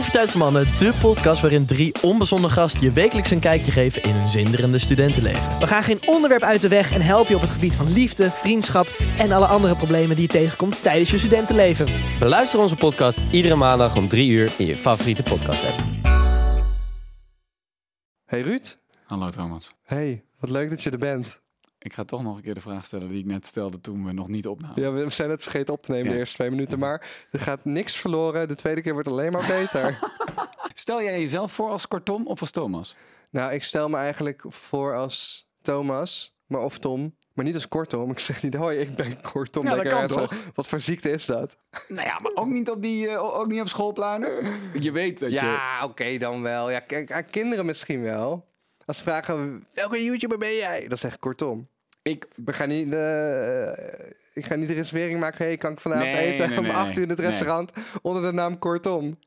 Koffietijd voor Mannen, de podcast waarin drie onbezonnen gasten je wekelijks een kijkje geven in hun zinderende studentenleven. We gaan geen onderwerp uit de weg en helpen je op het gebied van liefde, vriendschap en alle andere problemen die je tegenkomt tijdens je studentenleven. Beluister onze podcast iedere maandag om 3 uur in je favoriete podcast app. Hey Ruud. Hallo Thomas. Hey, wat leuk dat je er bent. Ik ga toch nog een keer de vraag stellen die ik net stelde toen we nog niet opnamen. Ja, we zijn net vergeten op te nemen Ja. de eerste twee minuten, maar er gaat niks verloren. De tweede keer wordt alleen maar beter. Stel jij jezelf voor als Kortom of als Thomas? nou, ik stel me eigenlijk voor als Thomas, maar of Tom. Maar niet als kortom. Ik zeg niet, hoi, ik ben kortom. Ja, dat kan ergens toch? Wat voor ziekte is dat? Nou ja, maar ook niet op, die, eh, ook niet op schoolpleinen. Je weet dat je... Ja, oké dan wel. Ja, k- kinderen misschien wel. Als ze vragen, welke YouTuber ben jij? Dan zeg ik kortom. Ik, gaan niet, eh, ik ga niet de reservering maken. Hey, kan ik vanavond Nee, eten nee, om nee, 8 uur in het restaurant onder de naam Kortom?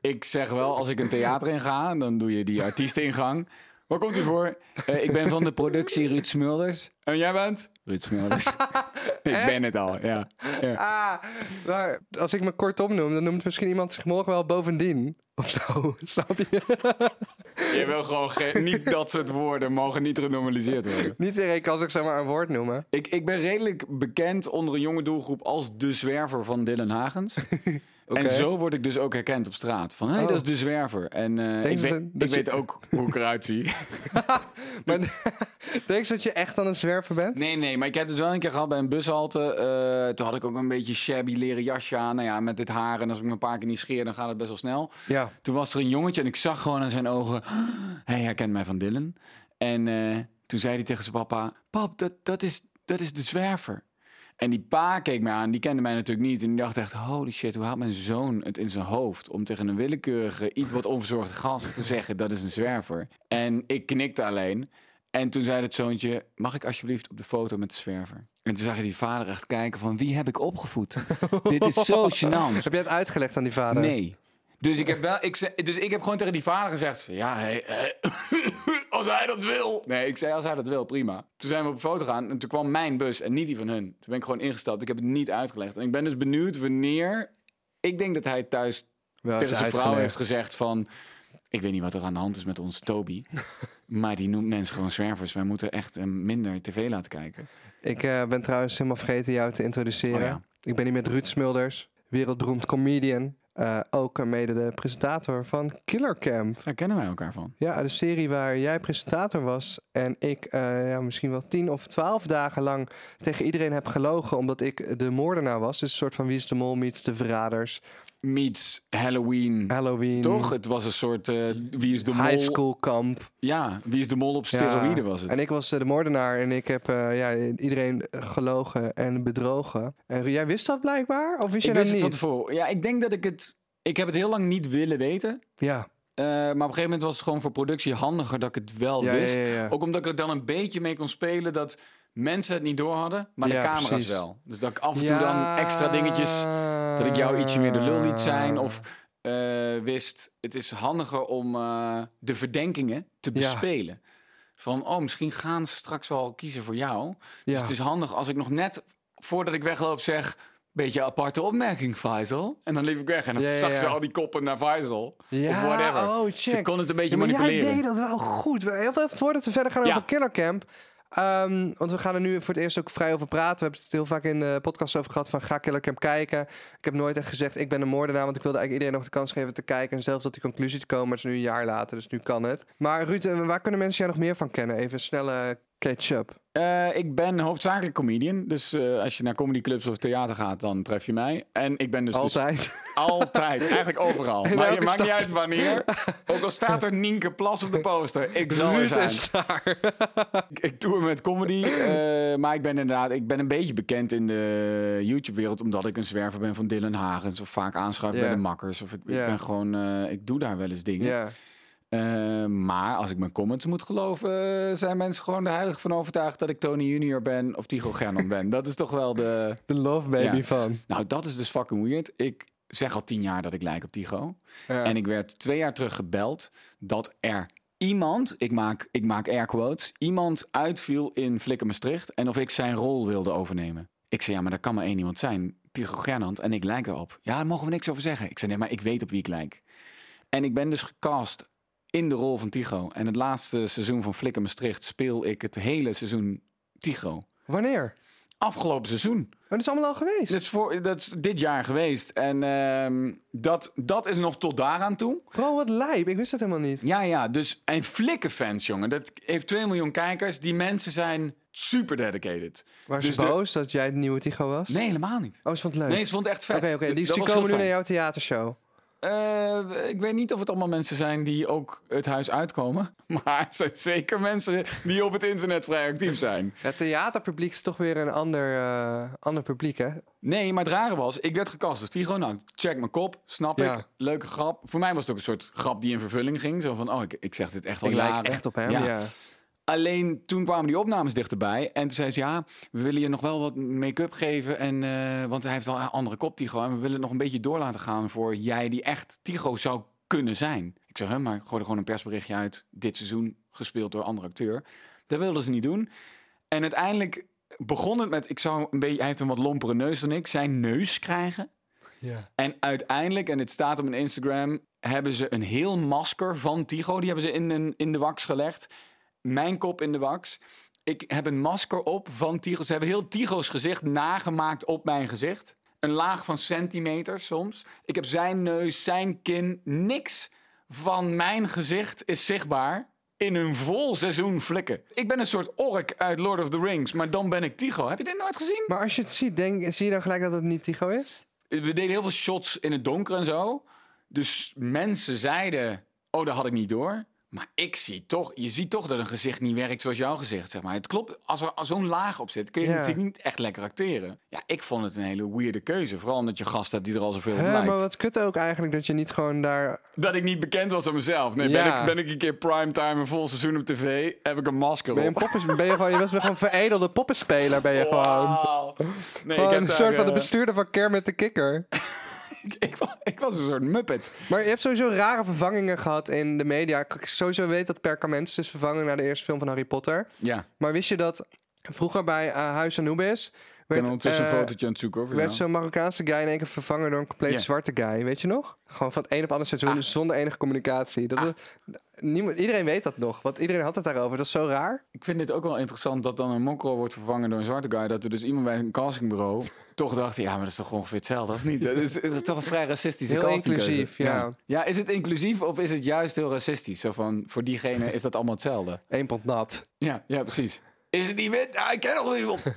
ik zeg wel, als ik een theater inga, dan doe je die artiestingang. Waar komt u voor? Eh, ik ben van de productie Ruud Smulders. En jij bent? Ruud Smulders. ik ben het al, ja. ja. Ah, maar als ik me Kortom noem, dan noemt misschien iemand zich morgen wel bovendien. Of zo, snap je? Je wil gewoon geen- niet dat soort woorden mogen niet genormaliseerd worden. niet iedereen kan zich zomaar een woord noemen. Ik, ik ben redelijk bekend onder een jonge doelgroep als de zwerver van Dylan Hagens. En zo word ik dus ook herkend op straat. Van, hé, hey, Oh. dat is de zwerver. En eh, ik, weet, ik je- weet ook hoe ik eruit zie. Maar denk je dat je echt aan een zwerver bent? Nee, nee, maar ik heb het wel een keer gehad bij een bushalte. Eh, toen had ik ook een beetje shabby leren jasje aan. Nou ja, met dit haar. En als ik me een paar keer niet scheer, dan gaat het best wel snel. Ja. Toen was er een jongetje en ik zag gewoon aan zijn ogen... Hij herkent mij van Dylan. En eh, toen zei hij tegen zijn papa... Pap, dat, dat, is, dat is de zwerver. En die pa keek me aan, die kende mij natuurlijk niet. En die dacht echt, holy shit, hoe haalt mijn zoon het in zijn hoofd... om tegen een willekeurige, iets wat onverzorgde gast te zeggen... dat is een zwerver. En ik knikte alleen. En toen zei het zoontje, mag ik alsjeblieft op de foto met de zwerver? En toen zag je die vader echt kijken van, wie heb ik opgevoed? Dit is zo gênant. Heb jij het uitgelegd aan die vader? Nee. Dus ik heb wel, ik, dus ik heb gewoon tegen die vader gezegd: ja, hey, als hij dat wil. Nee, ik zei als hij dat wil, prima. Toen zijn we op de foto gegaan en toen kwam mijn bus en niet die van hun. Toen ben ik gewoon ingestapt. Ik heb het niet uitgelegd. En ik ben dus benieuwd wanneer. Ik denk dat hij thuis Wel tegen zijn vrouw heeft gezegd van. Ik weet niet wat er aan de hand is met onze Toby. maar die noemt mensen gewoon zwervers. Wij moeten echt eh, minder tv laten kijken. Ik eh, ben trouwens helemaal vergeten jou te introduceren. Oh ja. Ik ben hier met Ruud Smulders, wereldberoemd comedian. Eh, ook mede de presentator van Killer Camp. Daar kennen wij elkaar van. Ja, de serie waar jij presentator was en ik eh, ja, misschien wel tien of twaalf dagen lang tegen iedereen heb gelogen omdat ik de moordenaar was. Dus een soort van Wie is de Mol meets de Verraders. Meets Halloween. Halloween. Toch? Het was een soort eh, wie is de mol? High school kamp. Ja, wie is de mol op Ja. steroïden was het. En ik was eh, de moordenaar en ik heb eh, ja, iedereen gelogen en bedrogen. En jij wist dat blijkbaar? Of wist je ik dat niet? tevoren. Ja, ik denk dat ik het... Ik heb het heel lang niet willen weten. Ja. Maar op een gegeven moment was het gewoon voor productie handiger dat ik het wel Ja, wist. ja, ja, ja. Ook omdat ik er dan een beetje mee kon spelen dat mensen het niet door hadden, maar de camera's precies. wel. Dus dat ik af en toe dan extra dingetjes... Dat ik jou ietsje meer de lul liet zijn of eh, wist... Het is handiger om eh, de verdenkingen te Ja. bespelen. Van, oh, misschien gaan ze straks wel kiezen voor jou. Dus Ja. het is handig als ik nog net, voordat ik wegloop, zeg... Beetje aparte opmerking, Faisal. En dan liep ik weg en dan Ja, zag ze al die koppen naar Faisal. Ja, of whatever. oh, Ze check. kon het een beetje manipuleren. jij deed dat wel goed. Veel voordat we verder gaan over Killer Camp. Ehm, want we gaan er nu voor het eerst ook vrij over praten. We hebben het heel vaak in de podcast over gehad van ga Killer Camp kijken. Ik heb nooit echt gezegd ik ben een moordenaar. Want ik wilde eigenlijk iedereen nog de kans geven te kijken. En zelfs tot die conclusie te komen. Maar het is nu een jaar later, dus nu kan het. Maar Ruud, eh, waar kunnen mensen jou nog meer van kennen? Even snelle Ketchup. Eh, ik ben hoofdzakelijk comedian. Dus eh, als je naar comedyclubs of theater gaat, dan tref je mij. En ik ben dus... dus- Altijd. altijd. Eigenlijk overal. In Maar je maakt niet uit wanneer. Ook al staat er Nienke Plas op de poster. Ik zal er zijn. is daar. Ik, ik tour met comedy. eh, maar ik ben inderdaad ik ben een beetje bekend in de YouTube-wereld. Omdat ik een zwerver ben van Dylan Hagens. Of vaak aanschuif bij de makkers. Of ik, ik ben gewoon... ik doe daar wel eens dingen. Ja. Eh, maar als ik mijn comments moet geloven, eh, zijn mensen gewoon er heilig van overtuigd dat ik Tony Junior ben of Tycho Gernon ben. Dat is toch wel de. De love baby Ja. van. Nou, dat is dus fucking weird. Ik zeg al tien jaar dat ik lijk op. Ja. En ik werd twee jaar terug gebeld dat er iemand, ik maak, ik maak air quotes, iemand uitviel in Flikker Maastricht en of ik zijn rol wilde overnemen. Ik zei, ja, maar dat kan maar één iemand zijn. Tycho Gernand en ik lijk erop. Ja, daar mogen we niks over zeggen. Ik zei, nee, maar ik weet op wie ik lijk. En ik ben dus gecast in de rol van Tycho. En het laatste seizoen van Flikker Maastricht speel ik het hele seizoen Tycho. Wanneer? Afgelopen seizoen. Oh, dat is allemaal al geweest. Dat is, voor, dat is dit jaar geweest. En ehm, dat, dat is nog tot daaraan toe. Bro, wat lijp. Ik wist dat helemaal niet. Ja, ja. Dus, en flikkenfans, jongen. Dat heeft 2 miljoen kijkers. Die mensen zijn super dedicated. Was Dus je de- boos dat jij het nieuwe Tycho was? Nee, helemaal niet. Oh, ze vond het leuk. Nee, ze vond het echt vet. Oké, oké. Die, komen nu naar jouw theatershow. Eh, ik weet niet of het allemaal mensen zijn die ook het huis uitkomen. Maar het zijn zeker mensen die op het internet vrij actief zijn. Het theaterpubliek is toch weer een ander, eh, ander publiek, hè? Nee, maar het rare was, ik werd gecast als Tigo. Nou, check mijn kop, snap Ja. ik. Leuke grap. Voor mij was het ook een soort grap die in vervulling ging. Zo van, oh, ik, ik zeg dit echt al Ik jaren. lijk echt op hem, ja. Alleen toen kwamen die opnames dichterbij. En toen zei ze, ja, we willen je nog wel wat make-up geven. En, eh, want hij heeft al een andere kop, Tigo. En we willen het nog een beetje door laten gaan voor jij die echt Tigo zou kunnen zijn. Ik zeg, hè, maar gooi er gewoon een persberichtje uit. Dit seizoen gespeeld door een andere acteur. Dat wilden ze niet doen. En uiteindelijk begon het met, ik zou een beetje, hij heeft een wat lompere neus dan ik, zijn neus krijgen. Ja. En uiteindelijk, en het staat op mijn Instagram, hebben ze een heel masker van Tigo. Die hebben ze in, een, in de wax gelegd. Mijn kop in de wax. Ik heb een masker op van Tigo. Ze hebben heel Tigo's gezicht nagemaakt op mijn gezicht. Een laag van centimeters soms. Ik heb zijn neus, zijn kin. Niks van mijn gezicht is zichtbaar in een vol seizoen flikken. Ik ben een soort ork uit Lord of the Rings, maar dan ben ik Tigo. Heb je dit nooit gezien? Maar als je het ziet, denk, zie je dan gelijk dat het niet Tycho is? we deden heel veel shots in het donker en zo. Dus mensen zeiden, oh, dat had ik niet door. Maar ik zie toch, je ziet toch dat een gezicht niet werkt zoals jouw gezicht, zeg maar. Het klopt, als er zo'n laag op zit, kun je Ja. natuurlijk niet echt lekker acteren. Ja, ik vond het een hele weirde keuze. Vooral omdat je gast hebt die er al zoveel op lijkt. maar wat kut ook eigenlijk dat je niet gewoon daar... Dat ik niet bekend was aan mezelf. Nee, ben, Ja. ik, ben ik een keer primetime, een vol seizoen op tv, heb ik een masker Ben je, een op. ben je gewoon, je was gewoon een veredelde poppenspeler, ben je gewoon. Nee, Gewoon ik heb een soort van de eh, bestuurder van Kermit de Kikker. Ik, ik, wa- ik was een soort muppet. Maar je hebt sowieso rare vervangingen gehad in de media. Ik sowieso weet dat Perkament is vervangen na de eerste film van Harry Potter. Ja, Maar wist je dat vroeger bij eh, Huis Anubis... ik werd, ben ondertussen eh, een fotootje aan het zoeken. Over werd zo'n Marokkaanse guy in één keer vervangen door een compleet zwarte guy. Weet je nog? Gewoon van het een op ander seizoen, Ah. dus zonder enige communicatie. Dat is- niemand, iedereen weet dat nog, want iedereen had het daarover. Dat is zo raar. Ik vind dit ook wel interessant dat dan een mokro wordt vervangen door een zwarte guy. Dat er dus iemand bij een castingbureau toch dacht, ja, maar dat is toch ongeveer hetzelfde, of niet? Dat is, is het toch een vrij racistische Heel inclusief, ja. ja. is het inclusief of is het juist heel racistisch? Zo van, voor diegene is dat allemaal hetzelfde. Eén pot nat. Ja, ja, precies. Is het niet wit? Ik ken nog iemand.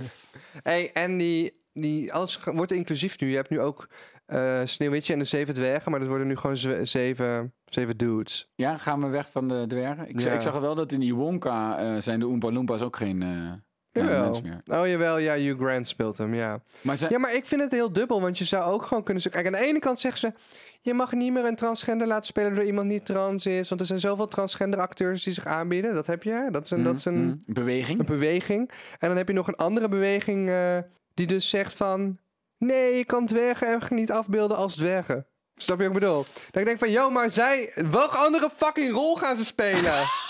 Hey, en die, die, alles wordt inclusief nu. Je hebt nu ook eh Sneeuwwitje en de Zeven Dwergen, maar dat worden nu gewoon zeven, zeven dudes. Ja, gaan we weg van de dwergen? Ik, Ja. ik zag wel dat in die Wonka eh, zijn de Oompa Loompas ook geen eh Jawel. meer. Oh jawel, ja, Hugh Grant speelt hem, ja. Maar Ja, maar ik vind het heel dubbel, want je zou ook gewoon kunnen zeggen... Kijk, aan de ene kant zeggen ze... je mag niet meer een transgender laten spelen door iemand die trans is... want er zijn zoveel transgender acteurs die zich aanbieden. Dat heb je, dat is een, dat is een, Mm, beweging. een beweging. En dan heb je nog een andere beweging eh, die dus zegt van... nee, je kan dwergen echt niet afbeelden als dwergen. Snap je wat ik bedoel? Dat ik denk van, yo, maar zij... welke andere fucking rol gaan ze spelen?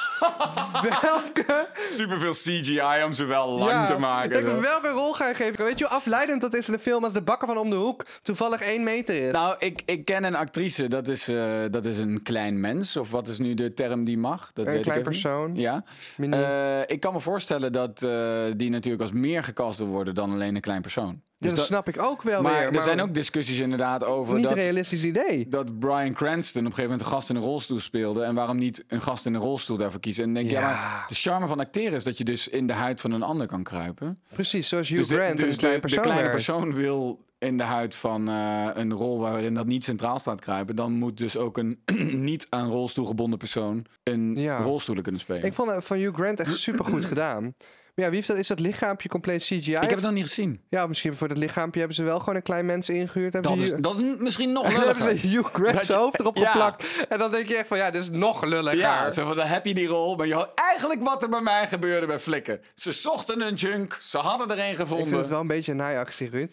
welke... Superveel CGI om ze wel lang Ja, te ik maken. zo. welke rol ga je geven? Weet je hoe afleidend dat is in de film als de bakker van om de hoek toevallig één meter is? Nou, ik, ik ken een actrice, dat is, eh, dat is een klein mens. Of wat is nu de term die mag? Dat Een weet klein ik niet. persoon. Ja. Eh, ik kan me voorstellen dat eh, die natuurlijk als meer gecast worden dan alleen een klein persoon. Dus dat, dat- snap ik ook wel maar weer. er zijn ook discussies inderdaad over niet dat, een realistisch idee. dat Brian Cranston op een gegeven moment een gast in een rolstoel speelde. En waarom niet een gast in een rolstoel daarvoor kiezen? En denk je, Ja. ja, maar de charme van acteren is dat je dus in de huid van een ander kan kruipen. Precies, zoals Hugh Dus de, Grant dus een de- kleine de, persoon kleine werd. persoon wil in de huid van eh, een rol waarin dat niet centraal staat kruipen. Dan moet dus ook een niet aan rolstoel gebonden persoon een Ja. rolstoelen kunnen spelen. Ik vond van Hugh Grant echt super goed gedaan. Maar ja, wie heeft dat? Is dat lichaampje compleet CGI? Ik heb het nog niet gezien. Ja, misschien voor dat lichaampje hebben ze wel gewoon een klein mens ingehuurd. Hebben Dat ze is, dat is misschien nog en dan hebben lulliger. ze Hugh Grant zijn je- hoofd erop ja. geplakt. En dan denk je echt van, ja, dit is nog lulliger. Ja, zo van, dan heb je die rol. Maar je had eigenlijk wat er bij mij gebeurde bij Flikken. Ze zochten een junk, ze hadden er een ik gevonden. vind het wel een beetje een naaiactie, Ruud.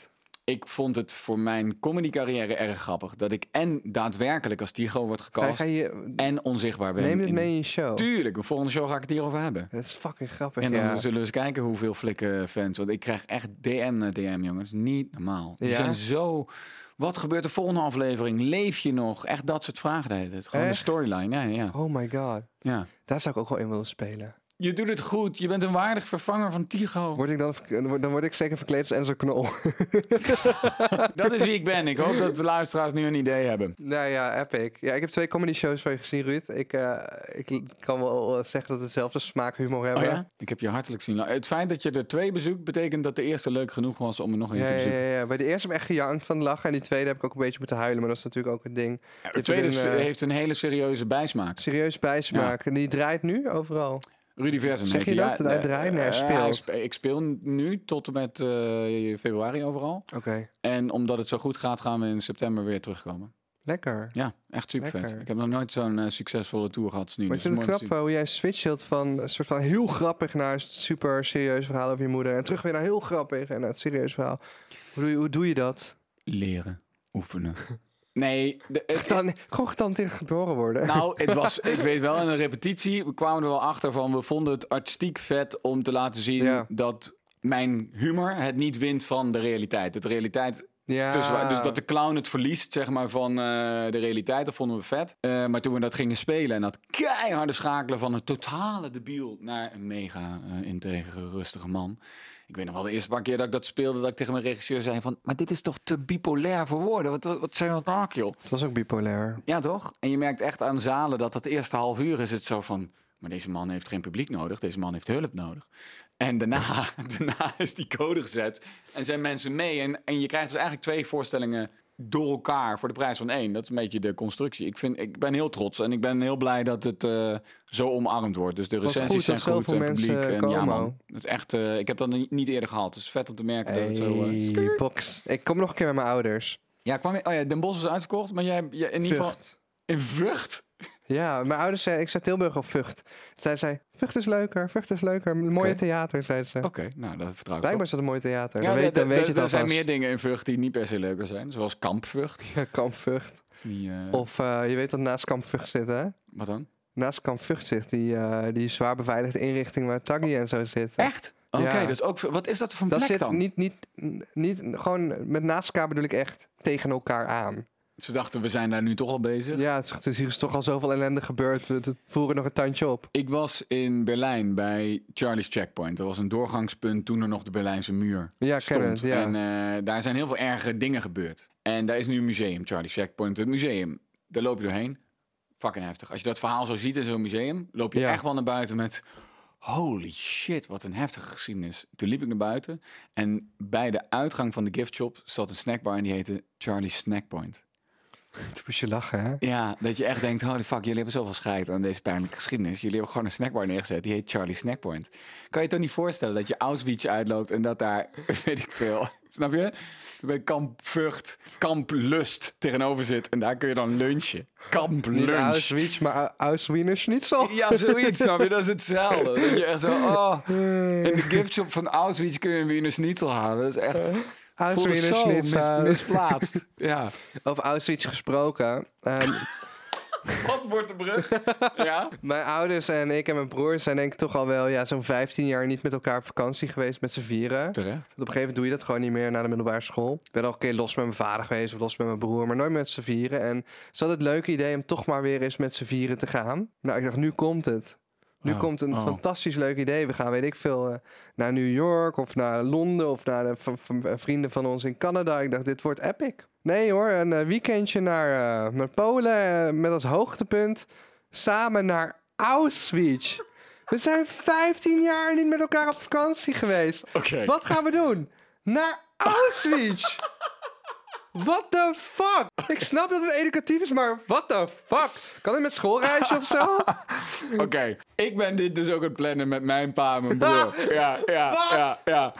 Ik vond het voor mijn comedy carrière erg grappig. Dat ik en daadwerkelijk als Tigo wordt gecast ga je, en onzichtbaar ben. neem dit in- mee in je show. Tuurlijk, de volgende show ga ik het hierover hebben. Dat is fucking grappig, En dan ja. zullen we eens kijken hoeveel flikken fans. Want ik krijg echt DM na DM, jongens. Niet normaal. Die Ja? zijn zo. Wat gebeurt de volgende aflevering? Leef je nog? Echt dat soort vragen de hele tijd. Gewoon de Echt? storyline. Ja, ja, Oh my god. ja. Daar zou ik ook wel in willen spelen. Je doet het goed. Je bent een waardig vervanger van Tigo. Word ik dan, dan word ik zeker verkleed als Enzo Knol. Dat is wie ik ben. Ik hoop dat de luisteraars nu een idee hebben. nou ja, epic. Ja, ik heb twee comedy shows van je gezien, Ruud. Ik, eh, ik kan wel eh, zeggen dat we hetzelfde smaakhumor Oh hebben. ja? Ik heb je hartelijk zien. Het feit dat je er twee bezoekt, betekent dat de eerste leuk genoeg was om er nog een Ja, te bezoeken. ja, ja. Bij de eerste heb ik echt gejankt van lachen. En die tweede heb ik ook een beetje moeten huilen. Maar dat is natuurlijk ook een ding. De tweede een, eh, heeft een hele serieuze bijsmaak. Serieus bijsmaak. En die draait nu overal. Rudy Versum Zeg je dat? Hij draait? Nee, hij speelt. spe- ik speel nu tot en met eh, februari overal. Oké. En omdat het zo goed gaat, gaan we in september weer terugkomen. Lekker. Ja, echt super vet. Ik heb nog nooit zo'n eh, succesvolle tour gehad als nu. Maar dus het knap eh, hoe jij switcht van een soort van heel grappig naar een super serieus verhaal over je moeder. En terug weer naar heel grappig en naar het serieus verhaal. Hoe doe je, hoe doe je dat? Leren, oefenen. Nee, de, het, Dan, gewoon getanteerd geboren worden. Nou, het was, ik weet wel, in een repetitie we kwamen er wel achter van... we vonden het artistiek vet om te laten zien Ja. dat mijn humor het niet wint van de realiteit. De realiteit ja. tussen, dus dat de clown het verliest zeg maar, van eh, de realiteit, dat vonden we vet. Eh, maar toen we dat gingen spelen en dat keiharde schakelen van een totale debiel... naar een mega eh integere, rustige man... Ik weet nog wel de eerste paar keer dat ik dat speelde, dat ik tegen mijn regisseur zei van... maar dit is toch te bipolair voor woorden? Wat, wat, wat zijn dat nou, joh? Het was ook bipolair. Ja, toch? En je merkt echt aan zalen dat dat eerste half uur is het zo van... maar deze man heeft geen publiek nodig, deze man heeft hulp nodig. En daarna, daarna is die code gezet en zijn mensen mee. En, en je krijgt dus eigenlijk twee voorstellingen door elkaar voor de prijs van één. Dat is een beetje de constructie. Ik, vind, ik ben heel trots en ik ben heel blij dat het eh, zo omarmd wordt. Dus de recensies zijn goed en publiek. mensen En ja man, dat is echt, eh, ik heb dat niet eerder gehad. Dus vet om te merken dat het zo... eh, Hey, box. Ik kom nog een keer met mijn ouders. ja, kwam je, oh ja, Den Bosch is uitverkocht, maar jij, jij in ieder geval... In Vught? Ja, mijn ouders zei, ik zei Tilburg of Vught. Zij zei, Vught is leuker, Vught is leuker. Mooie theater, zei ze. Oké, nou, dat vertrouw ik. Blijkbaar is dat een mooi theater. Ja, dan weet, dan weet je het Er zijn meer dingen in Vught die niet per se leuker zijn. Zoals Kamp Vught. Ja, Kamp Vught. Die, eh, Of eh, je weet dat naast Kamp Vught zit, hè? Wat dan? Naast Kamp Vught zit die, eh, die zwaar beveiligde inrichting waar Taggy en zo zit. Echt? Oké, Ja. dus ook... Wat is dat voor een Dat plek zit dan? niet, niet, niet, gewoon met naast elkaar bedoel ik echt tegen elkaar aan. Ze dachten, we zijn daar nu toch al bezig. Ja, het is, hier is toch al zoveel ellende gebeurd. We voeren nog een tandje op. Ik was in Berlijn bij Charlie's Checkpoint. Dat was een doorgangspunt toen er nog de Berlijnse muur Ja, stond. het, ja. En eh, daar zijn heel veel erge dingen gebeurd. En daar is nu een museum, Charlie's Checkpoint. Het museum, daar loop je doorheen. Fucking heftig. Als je dat verhaal zo ziet in zo'n museum, loop je Ja. echt wel naar buiten met... Holy shit, wat een heftige geschiedenis. Toen liep ik naar buiten en bij de uitgang van de giftshop zat een snackbar en die heette Charlie's Snackpoint. Toen moest je lachen, hè? Ja, dat je echt denkt, holy fuck, jullie hebben zoveel scheid aan deze pijnlijke geschiedenis. Jullie hebben gewoon een snackbar neergezet, die heet Charlie Snackpoint. Kan je toch niet voorstellen dat je Auschwitz uitloopt en dat daar, weet ik veel, snap je? Bij Kamp Vught, Kamp Lust tegenover zit en daar kun je dan lunchen. Kamp Niet Lunch. Auschwitz, maar Au- Auschwiener Schnitzel. Ja, zoiets, snap je? Dat is hetzelfde. Dat je echt zo, oh, in de giftshop van Auschwitz kun je een Wiener Schnitzel halen. Dat is echt, voelde Auschwiener zo mis- Schnitzel. misplaatst. Ja. Over Auschwitz gesproken. Ehm, Wat wordt de brug? Ja? mijn ouders en ik en mijn broers zijn denk ik toch al wel ja, zo'n 15 jaar niet met elkaar op vakantie geweest met z'n vieren. Terecht. Want op een gegeven moment doe je dat gewoon niet meer na de middelbare school. Ik ben al een keer los met mijn vader geweest of los met mijn broer, maar nooit met z'n vieren. En ze hadden het leuke idee om toch maar weer eens met z'n vieren te gaan. Nou, ik dacht, nu komt het. Nu Oh, komt een oh. fantastisch leuk idee. We gaan, weet ik veel, eh, naar New York of naar Londen of naar de v- v- vrienden van ons in Canada. Ik dacht, dit wordt epic. Nee hoor, een eh, weekendje naar, eh, naar Polen eh, met als hoogtepunt samen naar Auschwitz. We zijn 15 jaar niet met elkaar op vakantie geweest. Wat gaan we doen? Naar Auschwitz! What the fuck? Ik snap dat het educatief is, maar what the fuck? Kan het met schoolreisje of zo? Oké, ik ben dit dus ook aan het plannen met mijn pa en mijn broer. Ja, ja, ja, ja.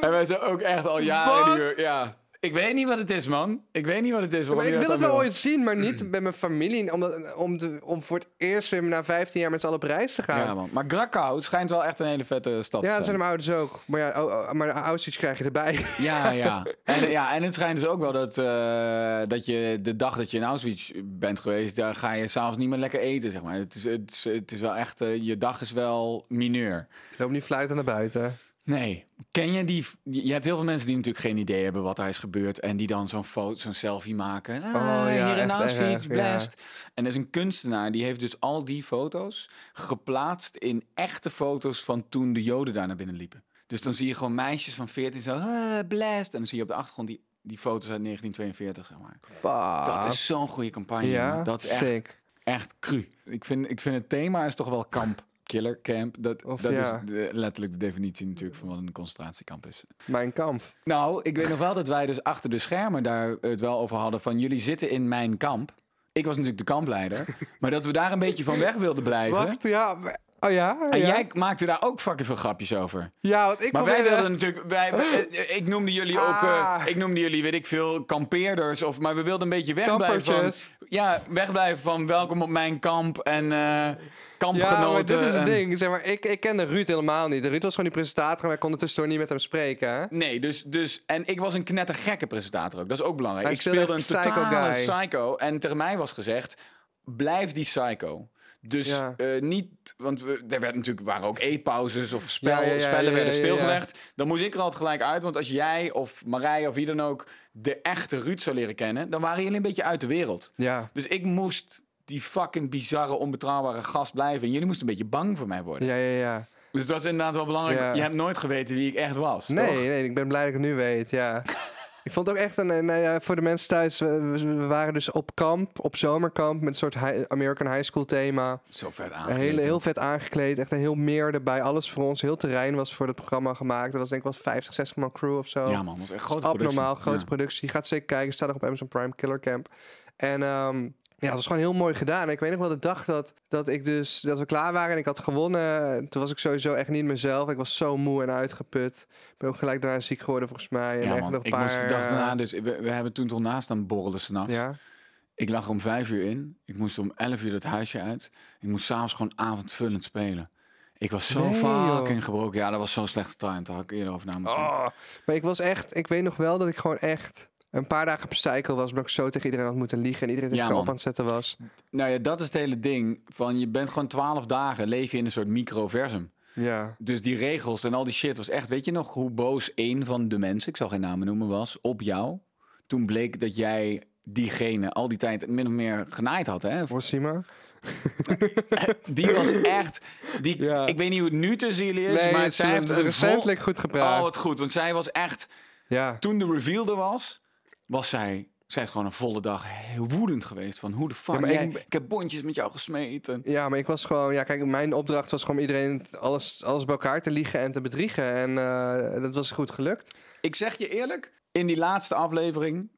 En wij zijn ook echt al jaren Wat? nu... Ja. Ik weet niet wat het is, man. Ik weet niet wat het is. Maar ik wil het wel ooit zien, maar niet met mijn familie. Omdat, om, te, om voor het eerst weer na 15 jaar met z'n allen op reis te gaan. Ja, man. Maar Krakau schijnt wel echt een hele vette stad te Ja, dat zijn. zijn mijn ouders ook. Maar ja, maar de Auschwitz krijg je erbij. Ja, ja. En, ja. en het schijnt dus ook wel dat, eh, dat je de dag dat je in Auschwitz bent geweest, daar ga je s'avonds niet meer lekker eten, zeg maar. Het is, het is, het is wel echt, eh, je dag is wel mineur. Ik loop niet fluiten naar buiten. Nee. Ken je die... Je hebt heel veel mensen die natuurlijk geen idee hebben wat daar is gebeurd. En die dan zo'n foto, zo'n selfie maken. Ah, Oh, ja, hier in Auschwitz, ja. blast. En er is een kunstenaar, die heeft dus al die foto's geplaatst in echte foto's van toen de Joden daar naar binnen liepen. Dus dan zie je gewoon meisjes van 14 zo, ah, blast. En dan zie je op de achtergrond die, die foto's uit 1942, zeg maar. Fuck. Dat is zo'n goede campagne. ja. Dat is echt, sick. echt cru. Ik vind, ik vind het thema is toch wel kamp. Killer camp. Dat, Of dat ja. is de- letterlijk de definitie natuurlijk van wat een concentratiekamp is. Mijn kamp. Nou, ik weet nog wel dat wij dus achter de schermen daar het wel over hadden van jullie zitten in mijn kamp. Ik was natuurlijk de kampleider, maar dat we daar een beetje van weg wilden blijven. Wat? Ja. Oh ja? En jij maakte daar ook fucking veel grapjes over. Ja, want ik Maar wij wilden natuurlijk, wij, eh, ik noemde jullie ook, eh, Ah. ik noemde jullie, weet ik veel, kampeerders. Of, maar we wilden een beetje wegblijven van, ja, wegblijven van welkom op mijn kamp en Ja, maar dit is het ding. Zeg maar, ik, ik kende Ruud helemaal niet. Ruud was gewoon die presentator, maar ik kon er tussendoor niet met hem spreken. Hè? Nee, dus, dus... En ik was een knettergekke presentator ook. Dat is ook belangrijk. Hij ik speelde een psycho totale guy. psycho. En tegen mij was gezegd, blijf die psycho. Dus Ja. eh, niet... Want we, er werd natuurlijk, waren ook eetpauzes of spel, Ja, ja, ja, spellen werden stilgelegd. Dan moest ik er altijd gelijk uit. Want als jij of Marij of wie dan ook de echte Ruud zou leren kennen... dan waren jullie een beetje uit de wereld. Ja. Dus ik moest die fucking bizarre, onbetrouwbare gast blijven. En jullie moesten een beetje bang voor mij worden. Ja, ja, ja. Dus dat is inderdaad wel belangrijk. Ja. Je hebt nooit geweten wie ik echt was, Nee, toch? nee, ik ben blij dat ik het nu weet, ja. ik vond ook echt een, nou ja, voor de mensen thuis, we, waren dus op kamp, op zomerkamp, met een soort American High School thema. Zo vet aangekleed. hoor. heel vet aangekleed, echt een heel meer erbij, alles voor ons. Heel terrein was voor het programma gemaakt. Dat was denk ik wel 50, 60 man crew of zo. Ja, man, dat was echt grote Abnormaal, productie. grote Ja. productie. Gaat zeker kijken, staat nog op Amazon Prime, Killer Camp. En ehm, ja, het was gewoon heel mooi gedaan. Ik weet nog wel de dag dat, dat ik dus dat we klaar waren en ik had gewonnen. Toen was ik sowieso echt niet mezelf. Ik was zo moe en uitgeput. Ik ben ook gelijk daarna ziek geworden volgens mij. En Ja, echt man. nog een Ik paar. moest de dag eh, daarna, dus we, we hebben toen toch naast aan borrelen s'nachts. Ja. Ik lag er om vijf uur in. Ik moest om elf uur het huisje uit. Ik moest s'avonds gewoon avondvullend spelen. Ik was zo Nee, joh. fucking gebroken. Ja, dat was zo slecht getimed. Daar had ik eerder over na. Oh. Maar ik was echt, ik weet nog wel dat ik gewoon echt een paar dagen op cycle was. Omdat ik zo tegen iedereen had moeten liegen. En iedereen tegen Ja, op aan het zetten was. Nou ja, dat is het hele ding. Van je bent gewoon twaalf dagen, leef je in een soort microversum. Ja. Dus die regels en al die shit was echt... Weet je nog hoe boos één van de mensen, ik zal geen namen noemen, was op jou? Toen bleek dat jij diegene al die tijd min of meer genaaid had, hè? Voor Sima. Die was echt... Die, Ja. Ik weet niet hoe het nu tussen jullie is, Nee, maar zij heeft een recentelijk vol- goed gepraat. Oh, wat goed. Want zij was echt... Ja. Toen de reveal er was, was zij... Zij is gewoon een volle dag heel woedend geweest. Van hoe de fuck... Ja, maar jij- ik- ik, heb bondjes met jou gesmeten. Ja, maar ik was gewoon... Ja, kijk, mijn opdracht was gewoon iedereen alles, alles bij elkaar te liegen en te bedriegen. En eh, dat was goed gelukt. Ik zeg je eerlijk, in die laatste aflevering...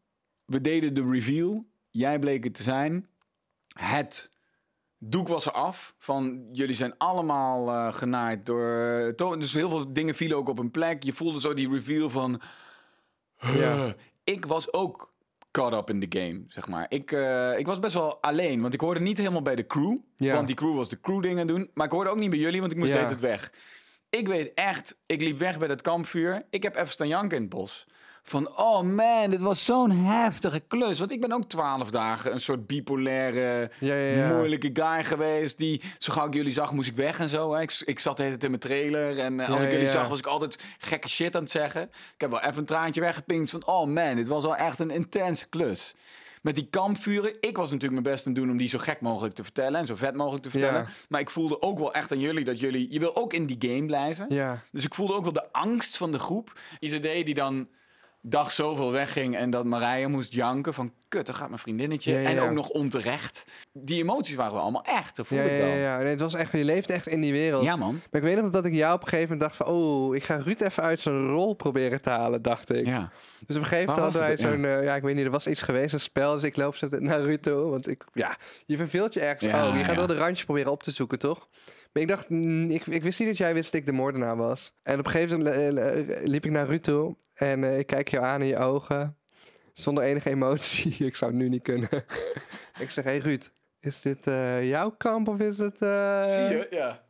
We deden de reveal. Jij bleek het te zijn. Het doek was er af. Van jullie zijn allemaal eh, genaaid door... to- Dus heel veel dingen vielen ook op een plek. Je voelde zo die reveal van... Ja. Ik was ook caught up in the game, zeg maar. Ik, eh, ik was best wel alleen, want ik hoorde niet helemaal bij de crew. Ja. Want die crew was de crew dingen doen. Maar ik hoorde ook niet bij jullie, want ik moest Ja. het weg. Ik weet echt, ik liep weg bij dat kampvuur. Ik heb even staan janken in het bos. Van, oh man, dit was zo'n heftige klus. Want ik ben ook twaalf dagen een soort bipolaire, Ja, ja, ja. moeilijke guy geweest. Die, zo gauw ik jullie zag, moest ik weg en zo. Hè. Ik, ik zat de hele tijd in mijn trailer. En eh, als ik jullie zag, was ik altijd gekke shit aan het zeggen. Ik heb wel even een traantje weggepinkt van, oh man, dit was wel echt een intense klus. met die kampvuren. Ik was natuurlijk mijn best aan het doen om die zo gek mogelijk te vertellen en zo vet mogelijk te vertellen. Maar ik voelde ook wel echt aan jullie dat jullie, je wil ook in die game blijven. Dus ik voelde ook wel de angst van de groep. IZD die dan dag zoveel wegging en dat Marije moest janken van kut, daar gaat mijn vriendinnetje. Ja, ja, En ook nog onterecht. Die emoties waren wel allemaal echt, dat voelde Ja, ik wel. ja. Nee, het was echt, je leeft echt in die wereld. Ja, man. Maar ik weet nog dat ik jou op een gegeven moment dacht van... Oh, ik ga Ruud even uit zijn rol proberen te halen, dacht ik. Ja. Dus op een gegeven moment hadden was wij zo'n... eh, Ja. ik weet niet, er was iets geweest, een spel. Dus ik loop zo naar Ruud toe. Want ik, ja, je verveelt je ergens. Oh, je gaat wel de randjes proberen op te zoeken, toch? Ik dacht, mm, ik, ik wist niet dat jij wist dat ik de moordenaar was. En op een gegeven moment liep ik naar Ruud toe. En eh, ik kijk jou aan in je ogen. Zonder enige emotie. ik zou het nu niet kunnen. ik zeg, hey Ruud, is dit eh, jouw kamp of is het... eh, Zie je? Ja.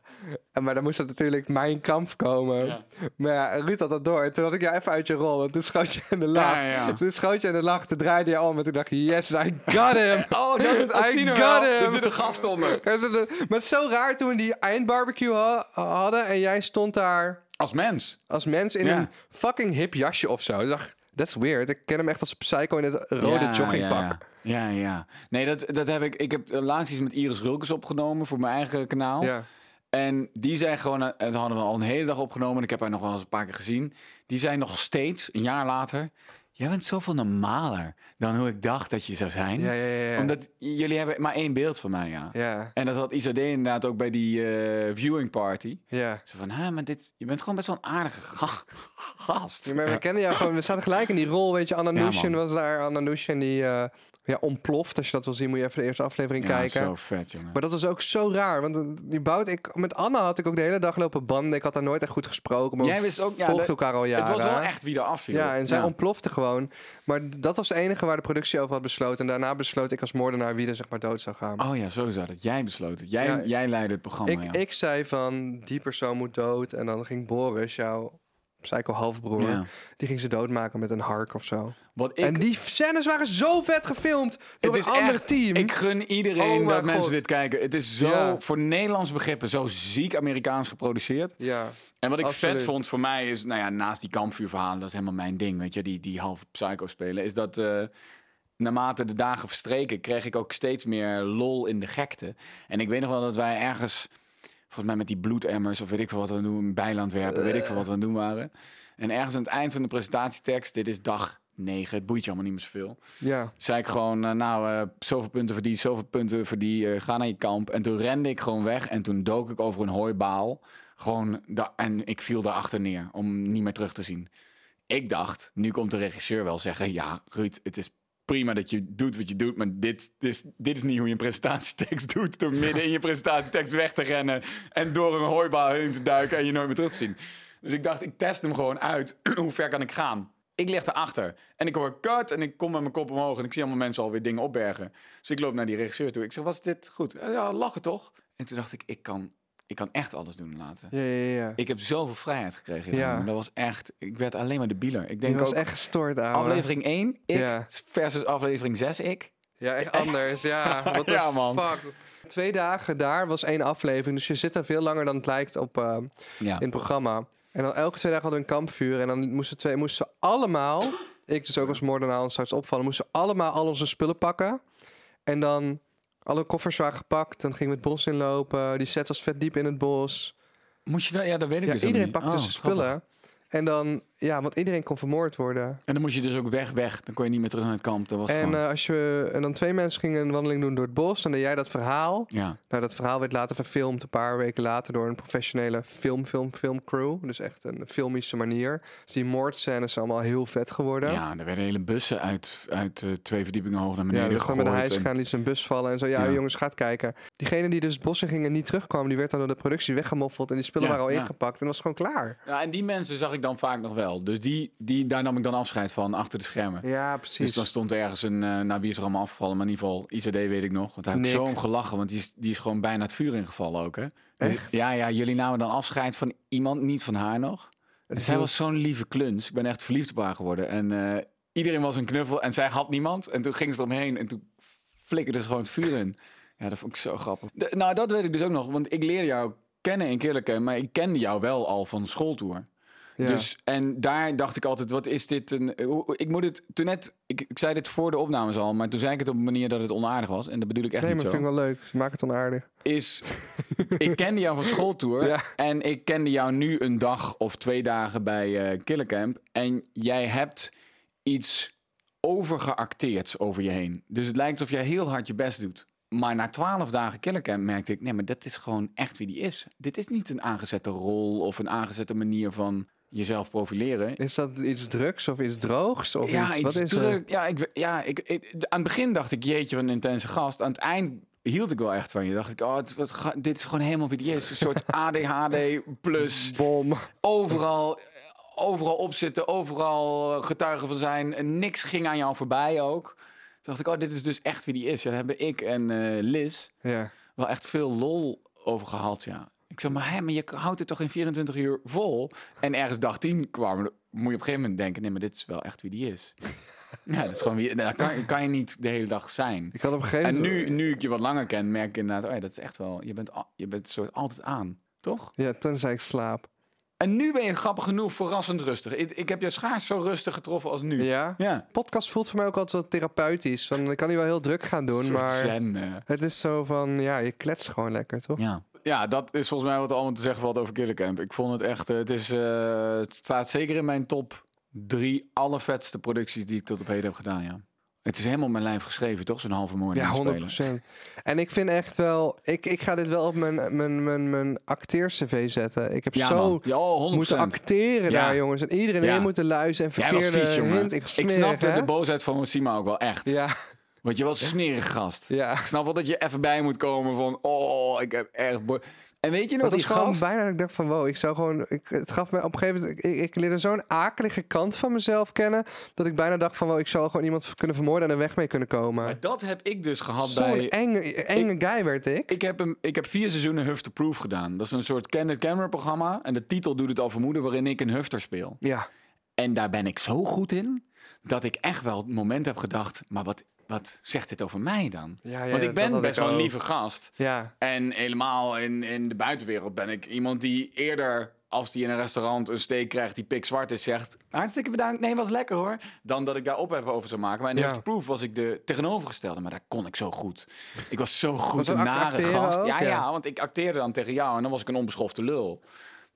En Maar dan moest dat natuurlijk mijn kamp komen. Ja. Maar ja, Ruud had dat door. En toen had ik jou even uit je rol. En toen schoot je in de lach. Ja, ja. Toen schoot je in de lach. Toen draaide je om. En toen dacht je, yes, I got him. Oh, dat is I got wel. him. Er zit een gast onder. Er Maar het is zo raar toen we die eindbarbecue ha- hadden. En jij stond daar Als mens. als mens in een fucking hip jasje of zo. Ik dacht, that's weird. Ik ken hem echt als psycho in het rode joggingpak. Ja, ja, ja. Nee, dat, dat heb ik. Ik heb laatst iets met Iris Rulkes opgenomen voor mijn eigen kanaal. Ja. En die zei gewoon, eh, dat hadden we al een hele dag opgenomen. En ik heb haar nog wel eens een paar keer gezien. Die zei nog steeds, een jaar later... Jij bent zoveel normaler dan hoe ik dacht dat je zou zijn. Ja, ja, ja. Omdat jullie hebben maar één beeld van mij, ja. Ja, En dat had Isade inderdaad ook bij die eh, viewing party. ja. Ze van, hè, maar dit, je bent gewoon best wel een aardige ga- gast. Ja, maar we kennen jou gewoon. We zaten gelijk in die rol, weet je. Anna Ja, Nushin man. was daar. Anna Nushin die eh, ja, ontploft. Als je dat wil zien, moet je even de eerste aflevering Ja, kijken. zo vet, jongen. Maar dat was ook zo raar. Want eh, die bout, ik, met Anna had ik ook de hele dag lopen banden. Ik had daar nooit echt goed gesproken. Maar Jij wist ook, ja, dat- elkaar al jaren. Het was wel echt wie er afviel. Ja, en zij ontplofte gewoon. Maar dat was het enige waar de productie over had besloten. En daarna besloot ik als moordenaar wie er zeg maar dood zou gaan. Oh ja, zo zat het. Jij besloot het. Jij, Ja, jij leidde het programma, ik, ja. ik zei van, die persoon moet dood. En dan ging Boris, jouw psycho halfbroer, Ja. die ging ze doodmaken met een hark of zo. Wat ik, en die scènes waren zo vet gefilmd door het is een ander echt, team. Ik gun iedereen Oh dat mensen God. dit kijken. Het is zo, Ja. voor Nederlands begrippen, zo ziek Amerikaans geproduceerd. Ja, En wat ik Absoluut. vet vond voor mij is, nou ja, naast die kampvuurverhalen, dat is helemaal mijn ding, weet je, die, die halve psycho spelen, is dat eh, naarmate de dagen verstreken, kreeg ik ook steeds meer lol in de gekte. En ik weet nog wel dat wij ergens, volgens mij met die bloedemmers of weet ik veel wat we doen, een bijland werpen, weet ik veel wat we aan doen waren. En ergens aan het eind van de presentatietekst, dit is dag 9, het boeit je allemaal niet meer zoveel ja. zei ik gewoon, eh, nou, eh, zoveel punten voor die, zoveel punten voor die, eh, ga naar je kamp. En toen rende ik gewoon weg en toen dook ik over een hooibaal. Gewoon, en ik viel daarachter neer om niet meer terug te zien. Ik dacht, nu komt de regisseur wel zeggen, ja, Ruud, het is prima dat je doet wat je doet, maar dit, dit, is, niet hoe je een presentatietekst doet. Door midden in je presentatietekst weg te rennen en door een hooibaal heen te duiken en je nooit meer terug te zien. Dus ik dacht, ik test hem gewoon uit. hoe ver kan ik gaan? Ik lig erachter en ik hoor cut en ik kom met mijn kop omhoog en ik zie allemaal mensen alweer dingen opbergen. Dus ik loop naar die regisseur toe. Ik zeg, was dit goed? "Eh, Ja, lachen toch? En toen dacht ik, ik kan, ik kan echt alles doen en laten. Ja, ja, ja. Ik heb zoveel vrijheid gekregen. Ja. Dat was echt, ik werd alleen maar de bieler. Ik denk was ook, echt gestoord, ouwe. aflevering 1, ik, Ja. versus aflevering 6, ik. Ja, echt anders. Ja, the Ja, man. fuck. Twee dagen daar was één aflevering. Dus je zit er veel langer dan het lijkt op eh, Ja. in het programma. En dan elke twee dagen hadden we een kampvuur. En dan moesten, twee, moesten we allemaal... Ik dus ook als moordenaar straks opvallen... moesten we allemaal al onze spullen pakken. En dan... Alle koffers waren gepakt. Dan gingen we het bos inlopen. Die set was vet diep in het bos. Moest je dat? Ja, dat weet ik Ja, dus iedereen pakte zijn Oh, spullen. grappig. En dan... Ja, want iedereen kon vermoord worden. En dan moest je dus ook weg, weg. Dan kon je niet meer terug naar het kamp. Dat was En, gewoon... eh, als je, en dan twee mensen gingen een wandeling doen door het bos. En deed jij dat verhaal. ja. Nou, dat verhaal werd later verfilmd een paar weken later door een professionele film, film, filmcrew. Dus echt een filmische manier. Dus die moordscènes zijn allemaal heel vet geworden. ja, er werden hele bussen uit, uit eh, twee verdiepingen hoog naar Ja, beneden we gaan met de gegooid. hijs gaan, liet zijn bus vallen en zo. Ja, Ja. jongens, gaat kijken. Diegene die dus het bos in ging en niet terugkwam, die werd dan door de productie weggemoffeld. En die spullen Ja, waren al ja. ingepakt. En dat was gewoon klaar. Ja, en die mensen zag ik dan vaak nog wel. Dus die, die, daar nam ik dan afscheid van, achter de schermen. Ja, precies. Dus dan stond ergens een, eh nou wie is er allemaal afgevallen, maar in ieder geval ICD weet ik nog. Want daar heb ik zo om gelachen, want die is, die is gewoon bijna het vuur ingevallen ook, hè? Dus- Echt? ja, ja, jullie namen dan afscheid van iemand, niet van haar nog. En zij was zo'n lieve kluns. Ik ben echt verliefd op haar geworden. En eh, iedereen was een knuffel en zij had niemand. En toen ging ze eromheen en toen flikkerde ze gewoon het vuur in. Ja, dat vond ik zo grappig. De- nou, dat weet ik dus ook nog, want ik leerde jou kennen in Killerken, maar ik kende jou wel al van schooltour. Ja. Dus, en daar dacht ik altijd, wat is dit een... hoe- Ik moet het, toen net, ik, ik zei dit voor de opnames al, maar toen zei ik het op een manier dat het onaardig was. En dat bedoel ik echt nee, niet maar zo. vind ik wel leuk. Maak het onaardig. Is, ik kende jou van schooltour Ja. en ik kende jou nu een dag of twee dagen bij eh Killercamp. En jij hebt iets overgeacteerd over je heen. Dus het lijkt alsof jij heel hard je best doet. Maar na twaalf dagen Killercamp merkte ik... nee, maar dat is gewoon echt wie die is. Dit is niet een aangezette rol of een aangezette manier van jezelf profileren. Is dat iets drugs of iets droogs? Of ja, iets, iets wat is er? Ja, ik, ja ik, ik- aan het begin dacht ik, jeetje, wat een intense gast. Aan het eind hield ik wel echt van je. Dacht ik, oh, het, wat, dit is gewoon helemaal wie die is. Een soort ADHD plus Bom. overal, overal opzitten, overal getuigen van zijn. En niks ging aan jou voorbij ook. Toen dacht ik, oh, dit is dus echt wie die is. Ja, daar hebben ik en eh, Liz Ja. wel echt veel lol over gehad, ja. Ik zeg, maar, hè, maar je houdt het toch in 24 uur vol? En ergens dag 10 kwam, moet je op een gegeven moment denken... nee, maar dit is wel echt wie die is. ja, dat is gewoon wie... Dat kan, kan je niet de hele dag zijn. Ik had op een gegeven En moment... nu, nu ik je wat langer ken, merk ik inderdaad... oh ja, dat is echt wel... Je bent, je bent soort altijd aan, toch? Ja, tenzij ik slaap. En nu ben je grappig genoeg verrassend rustig. Ik, ik heb je schaars zo rustig getroffen als nu. Ja? Ja. Podcast voelt voor mij ook altijd therapeutisch. Van, ik kan nu wel heel druk gaan doen, maar... zen. Het is zo van, ja, je kletst gewoon lekker, toch? Ja. Ja, dat is volgens mij wat allemaal te zeggen valt over Killercamp. Ik vond het echt, eh, het, is, eh, het staat zeker in mijn top drie allervetste producties die ik tot op heden heb gedaan, ja. Het is helemaal mijn lijf geschreven, toch? Zo'n halve moord Ja, spelen. 100%. En ik vind echt wel... Ik, ik ga dit wel op mijn, mijn, mijn, mijn acteer-cv zetten. Ik heb Ja, zo. Ja, oh, 100%. moeten acteren Ja. daar, jongens. En iedereen heen moeten luisteren en Jij was verkeerde vies, hint. Ik, snapte hè? de boosheid van Massima ook wel echt. Ja, Want je was een smerig gast. ja. Ik snap wel dat je even bij moet komen van... Oh, ik heb echt... bo- En weet je nog, die gewoon gast... bijna dat ik dacht van wow, ik zou gewoon. Ik, het gaf me op een gegeven moment. Ik, ik leerde zo'n akelige kant van mezelf kennen. Dat ik bijna dacht van wow, ik zou gewoon iemand kunnen vermoorden en er weg mee kunnen komen. Maar dat heb ik dus gehad Zo'n bij... enge, enge guy werd ik. Ik heb, een, ik heb vier seizoenen Huff to Proof gedaan. Dat is een soort candid camera programma. En de titel doet het al vermoeden waarin ik een hufter speel. Ja. En daar ben ik zo goed in, dat ik echt wel het moment heb gedacht... maar wat, wat zegt dit over mij dan? Ja, ja, Want ik dat ben best ik wel een lieve gast. Ja. En helemaal in, in de buitenwereld ben ik iemand die eerder... als die in een restaurant een steak krijgt die pikzwart is... zegt, hartstikke bedankt, nee, was lekker hoor. Dan dat ik daar op even over zou maken. Maar in Ja. Proof was ik de tegenovergestelde. Maar daar kon ik zo goed. Ik was zo goed Was een dat nare gast. ook? Ja, Ja. ja, want ik acteerde dan tegen jou en dan was ik een onbeschofte lul.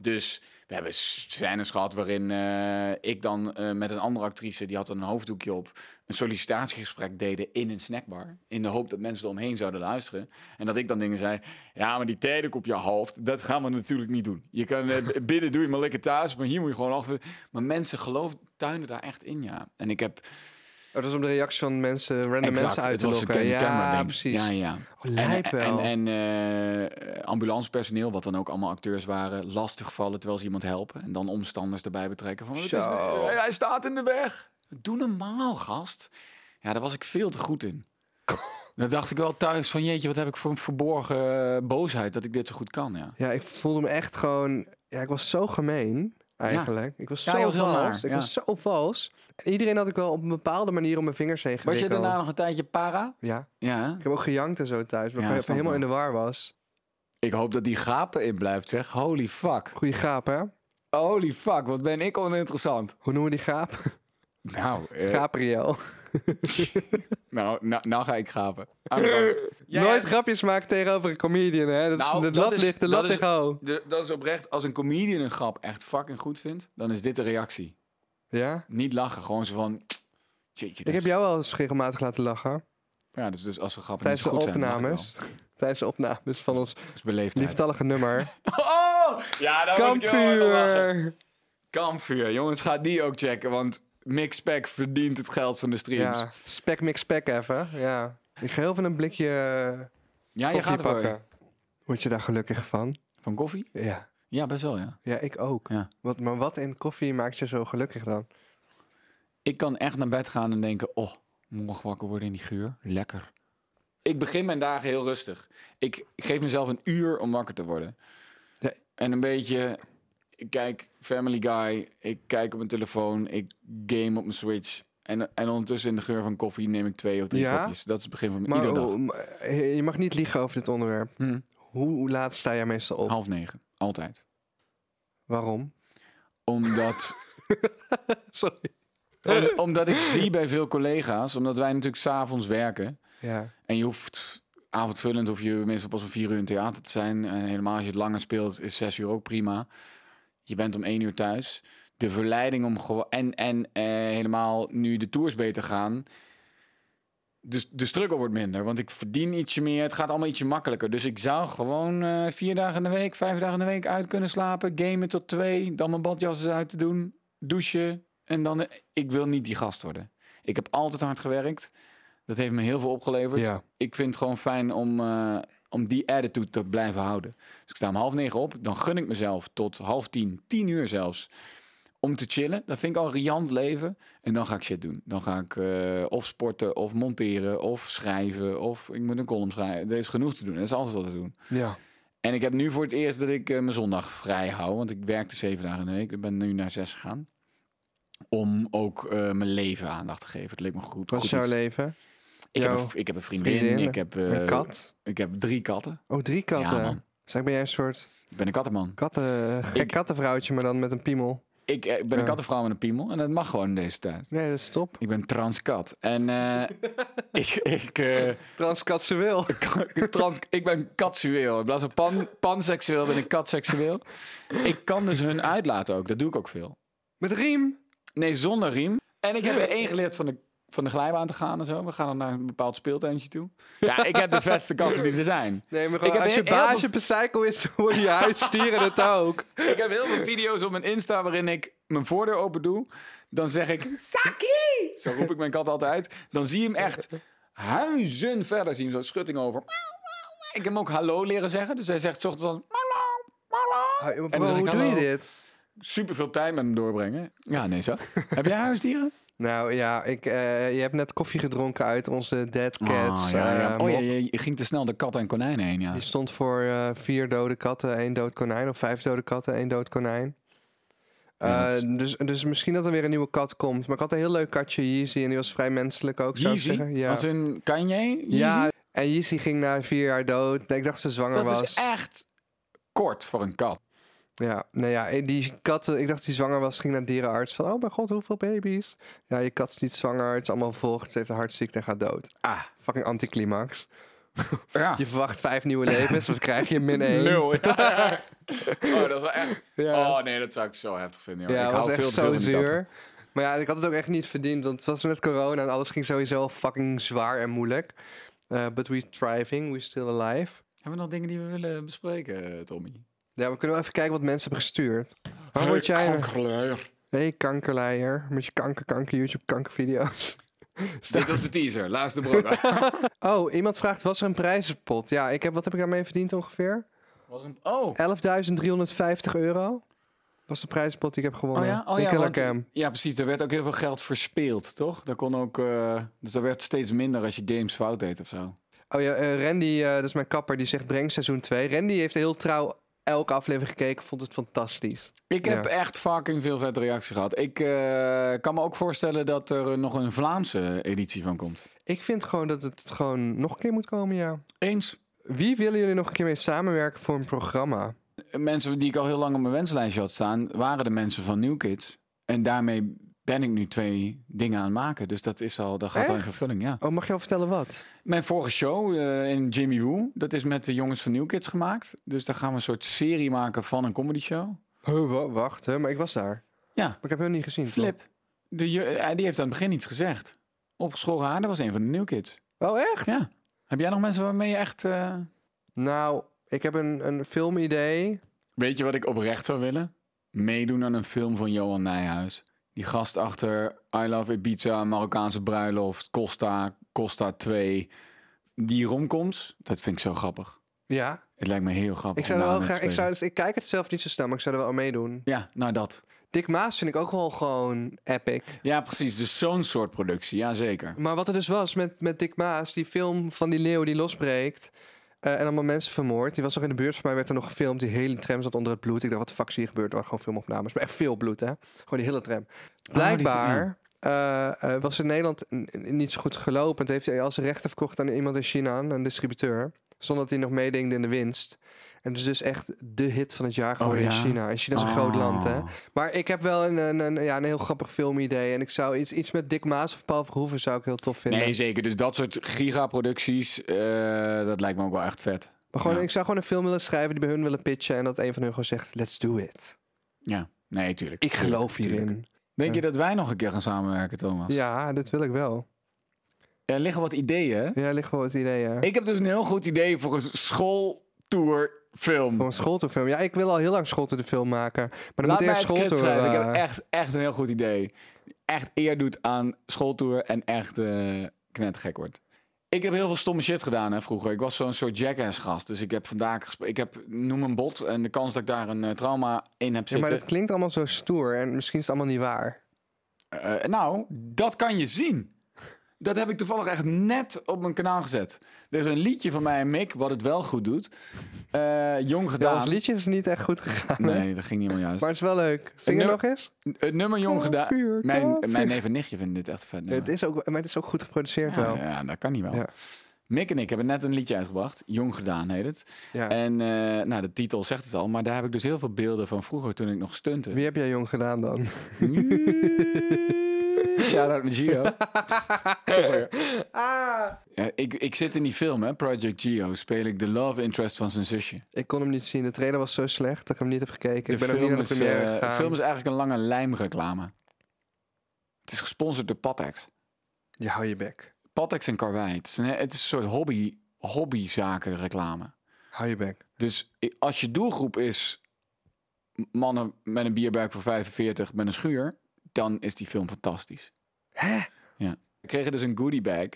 Dus we hebben scènes gehad waarin eh, ik dan eh, met een andere actrice, die had een hoofddoekje op, een sollicitatiegesprek deden in een snackbar. In de hoop dat mensen eromheen zouden luisteren. En dat ik dan dingen zei, ja, maar die theedoek op je hoofd, dat gaan we natuurlijk niet doen. Je kan eh, binnen doe je maar lekker thuis, maar hier moet je gewoon achter. Maar mensen geloofden, tuinen daar echt in, ja. En ik heb dat was om de reactie van mensen, random Exact, mensen uit te lokken. camera Ja, precies. Ja, ja. Oh, en en, en eh, ambulancepersoneel, wat dan ook allemaal acteurs waren, lastigvallen terwijl ze iemand helpen. En dan omstanders erbij betrekken van, is, hij staat in de weg. Doe normaal, gast. Ja, daar was ik veel te goed in. Dan dacht ik wel thuis van, jeetje, wat heb ik voor een verborgen eh, boosheid dat ik dit zo goed kan, ja. Ja, ik voelde me echt gewoon... Ja, ik was zo gemeen, eigenlijk. Ik was zo was vals. ik was zo vals. En iedereen had ik wel op een bepaalde manier om mijn vingers heen Was je gewikkeld. daarna nog een tijdje para? Ja. Ja? Ik heb ook gejankt en zo thuis. Maar Ja, ik helemaal in de war was. Ik hoop dat die gaap erin blijft, zeg. Holy fuck. Goeie gaap, hè? Holy fuck, wat ben ik oninteressant. Hoe noemen we die gaap? Nou, eh, Gabriel. nou, nou, nou ga ik gapen. Jij Nooit grapjes maken tegenover een comedian, hè? Dat is, Nou, de dat lat is- ligt, de dat lat is- ligt hoog. De- dat is oprecht. Als een comedian een grap echt fucking goed vindt, dan is dit de reactie. Ja? Niet lachen, gewoon zo van... Jeetje, Ik dat heb jou wel eens regelmatig laten lachen. Ja, dus, dus als een grap niet Tijdens de goed zijn, ik opnames. Tijdens de opnames van ons. Dat lieftallige nummer. Oh! Ja, daar was ik heel. Kampvuur! Kampvuur. Jongens, gaat die ook checken, want Mix Pack verdient het geld van de streams. Ja, spek mix spek even. Ja. Ik ga heel veel een blikje eh, Ja, je gaat wel pakken. Word je daar gelukkig van? Van koffie? Ja. Ja, best wel, ja. Ja, ik ook. Ja. Wat, maar wat in koffie maakt je zo gelukkig dan? Ik kan echt naar bed gaan en denken: oh, morgen wakker worden in die geur. Lekker. Ik begin mijn dagen heel rustig. Ik, ik geef mezelf een uur om wakker te worden. Ja. En een beetje. Ik kijk Family Guy. Ik kijk op mijn telefoon. Ik game op mijn Switch. En, en ondertussen in de geur van koffie neem ik twee of drie Ja? kopjes. Dat is het begin van mijn Maar iedere dag. oh, maar, eh, je mag niet liegen over dit onderwerp. Hm. Hoe, laat sta jij meestal op? Half negen. Altijd. Waarom? Omdat, Sorry. om- omdat ik zie bij veel collega's, omdat wij natuurlijk s'avonds werken. Ja. En je hoeft avondvullend, hoef je meestal pas om vier uur in theater te zijn. En helemaal als je het langer speelt, is zes uur ook prima. Je bent om één uur thuis. De verleiding om gewoon... En, en eh, helemaal nu de tours beter gaan... Dus de struggle wordt minder, want ik verdien ietsje meer. Het gaat allemaal ietsje makkelijker. Dus ik zou gewoon eh, vier dagen in de week, vijf dagen in de week uit kunnen slapen. Gamen tot twee, dan mijn badjassen uit te doen. Douchen. En dan... eh, ik wil niet die gast worden. Ik heb altijd hard gewerkt. Dat heeft me heel veel opgeleverd. Ja. Ik vind het gewoon fijn om, om die attitude te blijven houden. Dus ik sta om half negen op. Dan gun ik mezelf tot half tien, tien uur zelfs, om te chillen. Dat vind ik al een riant leven. En dan ga ik shit doen. Dan ga ik eh, of sporten, of monteren, of schrijven, of ik moet een column schrijven. Er is genoeg te doen. Er is altijd wat te doen. Ja. En ik heb nu voor het eerst dat ik eh, mijn zondag vrij hou. Want ik werkte zeven dagen in de week. Ik ben nu naar zes gegaan. Om ook eh, mijn leven aandacht te geven. Het leek me goed. Wat is jouw leven? Ik, heb een, ik heb een vriendin. vriendin? Ik heb, eh, Een kat? Ik heb drie katten. Oh, drie katten. Ja, man. Ben jij een soort Ik ben een kattenman. katten, gek Ik- kattenvrouwtje, maar dan met een piemel? Ik, eh, ik ben Ja. een kattenvrouw met een piemel. En dat mag gewoon in deze tijd. Nee, dat is top. Ik ben transkat. En eh, ik, ik, eh, Transkatsueel. trans, ik ben katsueel. In plaats van pan, panseksueel ben ik katseksueel. Ik kan dus hun uitlaten ook. Dat doe ik ook veel. Met riem. Nee, zonder riem. En ik heb er één geleerd van de, van de glijbaan te gaan en zo. We gaan dan naar een bepaald speeltuintje toe. Ja, ik heb de vetste katten die er zijn. Nee, maar Ik gewoon, als je baasje veel- is, worden je huisdieren het ook. Ik heb heel veel video's op mijn Insta waarin ik mijn voordeur open doe. Dan zeg ik, Saki! Zo roep ik mijn kat altijd uit. Dan zie je hem echt huizen verder. Zie je hem zo schutting over. Ik heb hem ook hallo leren zeggen. Dus hij zegt 's ochtends dan, hallo, hallo. Bro, dan zeg ik hoe doe je dit? Super veel tijd met hem doorbrengen. Ja, nee zo. heb jij huisdieren? Nou ja, ik, eh, je hebt net koffie gedronken uit onze Dead Cats. Ah, ja, ja. eh, Oh ja, je, je ging te snel de katten en konijnen heen, ja. Die stond voor eh, vier dode katten, één dood konijn. Of vijf dode katten, één dood konijn. Ja, dat dus, dus misschien dat er weer een nieuwe kat komt. Maar ik had een heel leuk katje, Yeezy. En die was vrij menselijk ook, zou ik Yeezy? zeggen. Ja. Als in Kanye? Yeezy? ja, en Yeezy ging na vier jaar dood. Ik dacht ze zwanger Dat was. is echt kort voor een kat. Ja, nou ja, en die kat, ik dacht die zwanger was, ging naar dierenarts van, oh mijn god, hoeveel baby's? Ja, je kat is niet zwanger, het is allemaal vocht, ze heeft een hartziekte en gaat dood. Ah, Fucking anticlimax. ja. Je verwacht vijf nieuwe levens, of krijg je min één? Nul. Ja. Oh, dat is wel echt... Oh nee, dat zou ik zo heftig vinden. joh. Ja, ik hou was echt veel zo zuur. Maar ja, ik had het ook echt niet verdiend, want het was net corona en alles ging sowieso fucking zwaar en moeilijk. Eh, but we thriving, we still alive. Hebben we nog dingen die we willen bespreken, eh, Tommy? Ja, we kunnen wel even kijken wat mensen hebben gestuurd. Waar word jij... Kankerleier. hey, kankerleier, met je kanker, kanker, YouTube, kankervideo's. Dit was de teaser. Luister brok. Oh, iemand vraagt, was er een prijzenpot? Ja, ik heb, wat heb ik daarmee verdiend ongeveer? Oh. 11.350 euro was de prijzenpot die ik heb gewonnen. Oh ja? Oh in ja, want- ja, precies. Er werd ook heel veel geld verspeeld, toch? Daar kon ook, eh, dus er werd steeds minder als je games fout deed of zo. Oh ja, eh, Randy, eh, dat is mijn kapper, die zegt breng seizoen 2. Randy heeft heel trouw elke aflevering gekeken, vond het fantastisch. Ik heb Ja. echt fucking veel vette reacties gehad. Ik eh, kan me ook voorstellen dat er nog een Vlaamse editie van komt. Ik vind gewoon dat het gewoon nog een keer moet komen, ja. Eens. Wie willen jullie nog een keer mee samenwerken voor een programma? Mensen die ik al heel lang op mijn wenslijstje had staan, waren de mensen van New Kids. En daarmee ben ik nu twee dingen aan het maken. Dus dat is al, dat gaat al in vervulling, ja. Oh, mag je al vertellen wat? Mijn vorige show eh, in Jimmy Woo, dat is met de jongens van New Kids gemaakt. Dus daar gaan we een soort serie maken van een comedy show. Huh, wa- wacht, hè, maar ik was daar. Ja, Maar ik heb hem niet gezien. Flip. De, eh, die heeft aan het begin iets gezegd. Opgeschoren haar, dat was een van de New Kids. Oh, echt? Ja. Heb jij nog mensen waarmee je echt... eh, Nou, ik heb een, een filmidee. Weet je wat ik oprecht zou willen? Meedoen aan een film van Johan Nijhuis. Die gast achter I Love Ibiza, Marokkaanse bruiloft, Costa, Costa 2. Die romcoms, dat vind ik zo grappig. Ja, Het lijkt me heel grappig. ik zou er wel graag. Ik, zou, ik kijk het zelf niet zo snel, maar ik zou er wel aan meedoen. Ja, nou dat. Dick Maas vind ik ook wel gewoon epic. Ja, precies. Dus zo'n soort productie. Ja, zeker. Maar wat er dus was met, met Dick Maas, die film van die leeuw die losbreekt. Eh, en allemaal mensen vermoord. Die was nog in de buurt van mij, werd er nog gefilmd. Die hele tram zat onder het bloed. Ik dacht, wat de fuck is hier gebeurd? Er waren gewoon filmopnames. Maar echt veel bloed, hè? Gewoon die hele tram. Blijkbaar eh, eh, was in Nederland niet zo goed gelopen. Het heeft hij als rechten verkocht aan iemand in China, een distributeur. Zonder dat hij nog meedeed in de winst. En het is dus echt de hit van het jaar geworden ja? in China. En China is een groot land, hè. Oh. Maar ik heb wel een, een, een- ja, een heel grappig filmidee. En ik zou iets, iets met Dick Maas of Paul Verhoeven zou ik heel tof vinden. Nee, zeker. Dus dat soort gigaproducties, eh dat lijkt me ook wel echt vet. maar gewoon, Ja. ik zou gewoon een film willen schrijven die bij hun willen pitchen. En dat een van hun gewoon zegt, let's do it. Ja, nee, tuurlijk. Ik geloof Tuurlijk, hierin. tuurlijk. Denk je dat wij nog een keer gaan samenwerken, Thomas? Ja, dat wil ik wel. Er liggen wat ideeën. Ja, ligt wel het idee, ja. Ik heb dus een heel goed idee voor een schooltourfilm. Voor een schooltourfilm. Ja, ik wil al heel lang schooltourfilm maken. Maar dan Laat moet eerst schrijven. Ik heb eh, echt, echt een heel goed idee. Echt eer doet aan schooltour en echt eh knettergek wordt. Ik heb heel veel stomme shit gedaan hè, vroeger. Ik was zo'n soort jackass gast. Dus ik heb vandaag Ik heb, noem een bot. En de kans dat ik daar een eh, trauma in heb Ja, maar zitten. het klinkt allemaal zo stoer. En misschien is het allemaal niet waar. Eh, nou, dat kan je zien. Dat heb ik toevallig echt net op mijn kanaal gezet. Er is een liedje van mij en Mick, wat het wel goed doet. Eh, jong Ja, gedaan. ons liedje is niet echt goed gegaan. Nee, dat ging niet helemaal juist. Maar het is wel leuk. Er nu- nog eens? het nummer jong gedaan. Mijn, mijn neef en nichtje vinden dit echt vet Het is ook, maar het is ook goed geproduceerd ja, wel. ja, dat kan niet wel. Ja. Mick en ik hebben net een liedje uitgebracht. Jong gedaan heet het. Ja. En eh, nou, de titel zegt het al. Maar daar heb ik dus heel veel beelden van vroeger toen ik nog stunte. Wie heb jij jong gedaan dan? Shout-out naar Gio. Ah. Ja, ik, ik zit in die film, hè, Project Geo. Speel ik de love interest van zijn zusje. Ik kon hem niet zien. De trailer was zo slecht dat ik hem niet heb gekeken. De ik ben ook niet film, naar de is, première eh, de film is eigenlijk een lange lijmreclame. Het is gesponsord door Patex. Je hou je bek. Patex en Karwei. Het is een, het is een soort hobby, hobbyzaken reclame. Hou je bek. Dus als je doelgroep is mannen met een bierbuik voor 45 met een schuur, dan is die film fantastisch. Hè? Ja. We kregen dus een goodie bag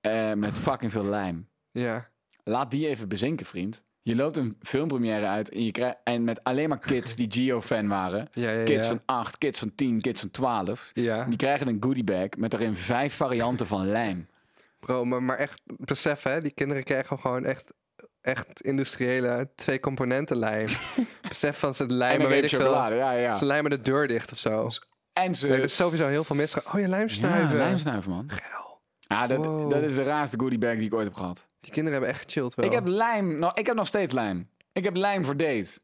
eh, met fucking veel lijm. Ja. Laat die even bezinken, vriend. Je loopt een filmpremière uit en, je krijgt, en met alleen maar kids die Geo-fan waren. Ja, ja, Kids ja. van 8, kids van 10, kids van 12. Ja. Die krijgen een goodie bag met daarin vijf varianten van lijm. Bro, maar, maar echt, besef hè, die kinderen krijgen gewoon echt, echt industriële twee componenten lijm. besef van ze En lijmen, weet ik veel. ja, ja. Ze lijmen de deur dicht of zo. En ze... Nee, is sowieso heel veel misgaan. Oh, je ja, lijmsnuiven. lijmsnuiven, man. Geil. Ja, dat, Wow. dat is de raarste goodie bag die ik ooit heb gehad. Die kinderen hebben echt gechilled wel. Ik heb lijm, nou, ik heb nog steeds lijm. Ik heb lijm voor date.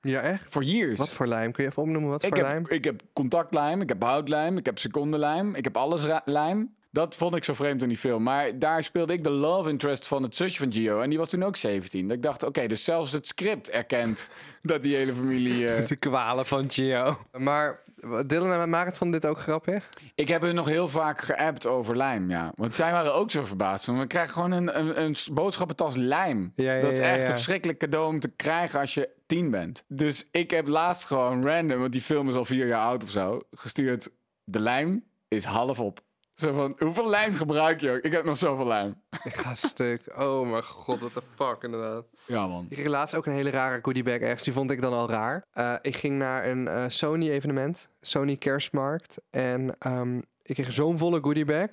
Ja, echt? Voor years. Wat voor lijm? Kun je even opnoemen wat ik voor heb, lijm? Ik heb contactlijm, ik heb houtlijm, ik heb secondenlijm, ik heb alles lijm. Dat vond ik zo vreemd in die film. Maar daar speelde ik de love interest van het zusje van Gio. En die was toen ook 17. Dat ik dacht, oké, dus zelfs het script erkent dat die hele familie... eh, De kwalen van Gio. Maar Dylan en Marit vonden dit ook grappig. Ik heb hun nog heel vaak geappt over lijm, ja. Want zij waren ook zo verbaasd. Want we krijgen gewoon een, een, een boodschappentas lijm. Ja, ja, dat is ja, echt ja. een verschrikkelijk cadeau om te krijgen als je tien bent. Dus ik heb laatst gewoon random, want die film is al vier jaar oud of zo, gestuurd. De lijm is half op. Zo van, hoeveel lijm gebruik je ook? Ik heb nog zoveel lijm. Ik ga stuk. Oh mijn god, what the fuck inderdaad. Ja, man. Ik kreeg laatst ook een hele rare goodie bag ergens. Die vond ik dan al raar. Eh, ik ging naar een eh, Sony evenement. Sony Kerstmarkt. En ehm, ik kreeg zo'n volle goodie bag.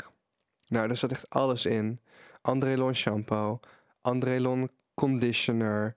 Nou, daar zat echt alles in. Andrelon shampoo. Andrelon conditioner.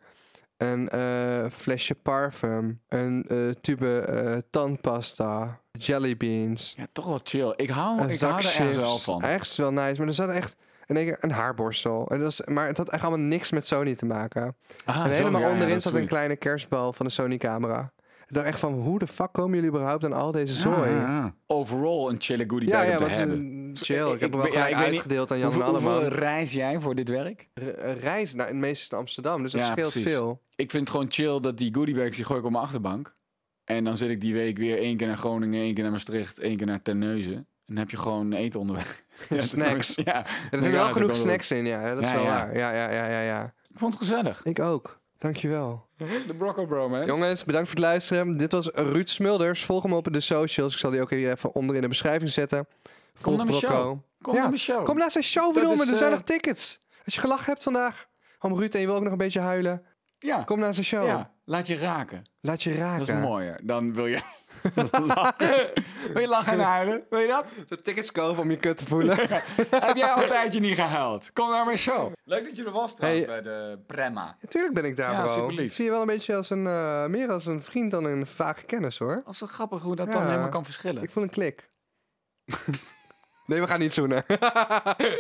Een eh, flesje parfum. Een eh, tube eh, tandpasta. Jelly beans. Ja, toch wel chill. Ik hou, Een ik hou er ergens wel van. Ergens wel nice. Maar er zat echt... Ik, een haarborstel. En dat was, maar het had echt allemaal niks met Sony te maken. Ah, en helemaal ja, onderin zat een kleine kerstbal van de Sony-camera. Ik dacht echt van, hoe de fuck komen jullie überhaupt aan al deze zooi? Ja, Ja, ja, ja. Overall een chille goodie ja, bag om te hebben. eh, chill. Ik, heb hem wel ja, gelijk ik weet niet- uitgedeeld aan Jan Hoeveel, en Alleman. hoeveel reis jij voor dit werk? Re- Reis, nou, het meeste is in Amsterdam, dus dat Ja, scheelt precies. veel. Ik vind het gewoon chill dat die goodiebags die gooi ik op mijn achterbank. En dan zit ik die week weer één keer naar Groningen, één keer naar Maastricht, één keer naar Terneuzen. En dan heb je gewoon eten onderweg. Ja, dat is Snacks. Ja, Er zitten wel genoeg snacks in, ja. Dat is Ja, wel ja. waar. Ja, ja, ja, ja, ja. Ik vond het gezellig. Ik ook. Dankjewel. De Brocco Bro, man. Jongens, bedankt voor het luisteren. Dit was Ruud Smulders. Volg hem op de socials. Ik zal die ook hier even onder in de beschrijving zetten. Volg naar mijn Brocco. show. Kom Ja, naar mijn show. Kom naar zijn show, bedoel me. Er zijn eh, nog tickets. Als je gelachen hebt vandaag om Ruud en je wil ook nog een beetje huilen. ja. Kom naar zijn show. ja, laat je raken. Laat je raken. Dat is mooier. Dan wil je. Wil je lachen en huilen? Wil je dat? De tickets kopen om je kut te voelen. Heb jij al een tijdje niet gehuild? Kom naar mijn show. Leuk dat je er was trouwens Hey. bij de Prema. Natuurlijk ben ik daar, Ja, bro. superlief. Ik zie je wel een beetje als een, eh, meer als een vriend dan een vage kennis, hoor. Als het grappig hoe dat Ja. dan helemaal kan verschillen. Ik voel een klik. nee, we gaan niet zoenen.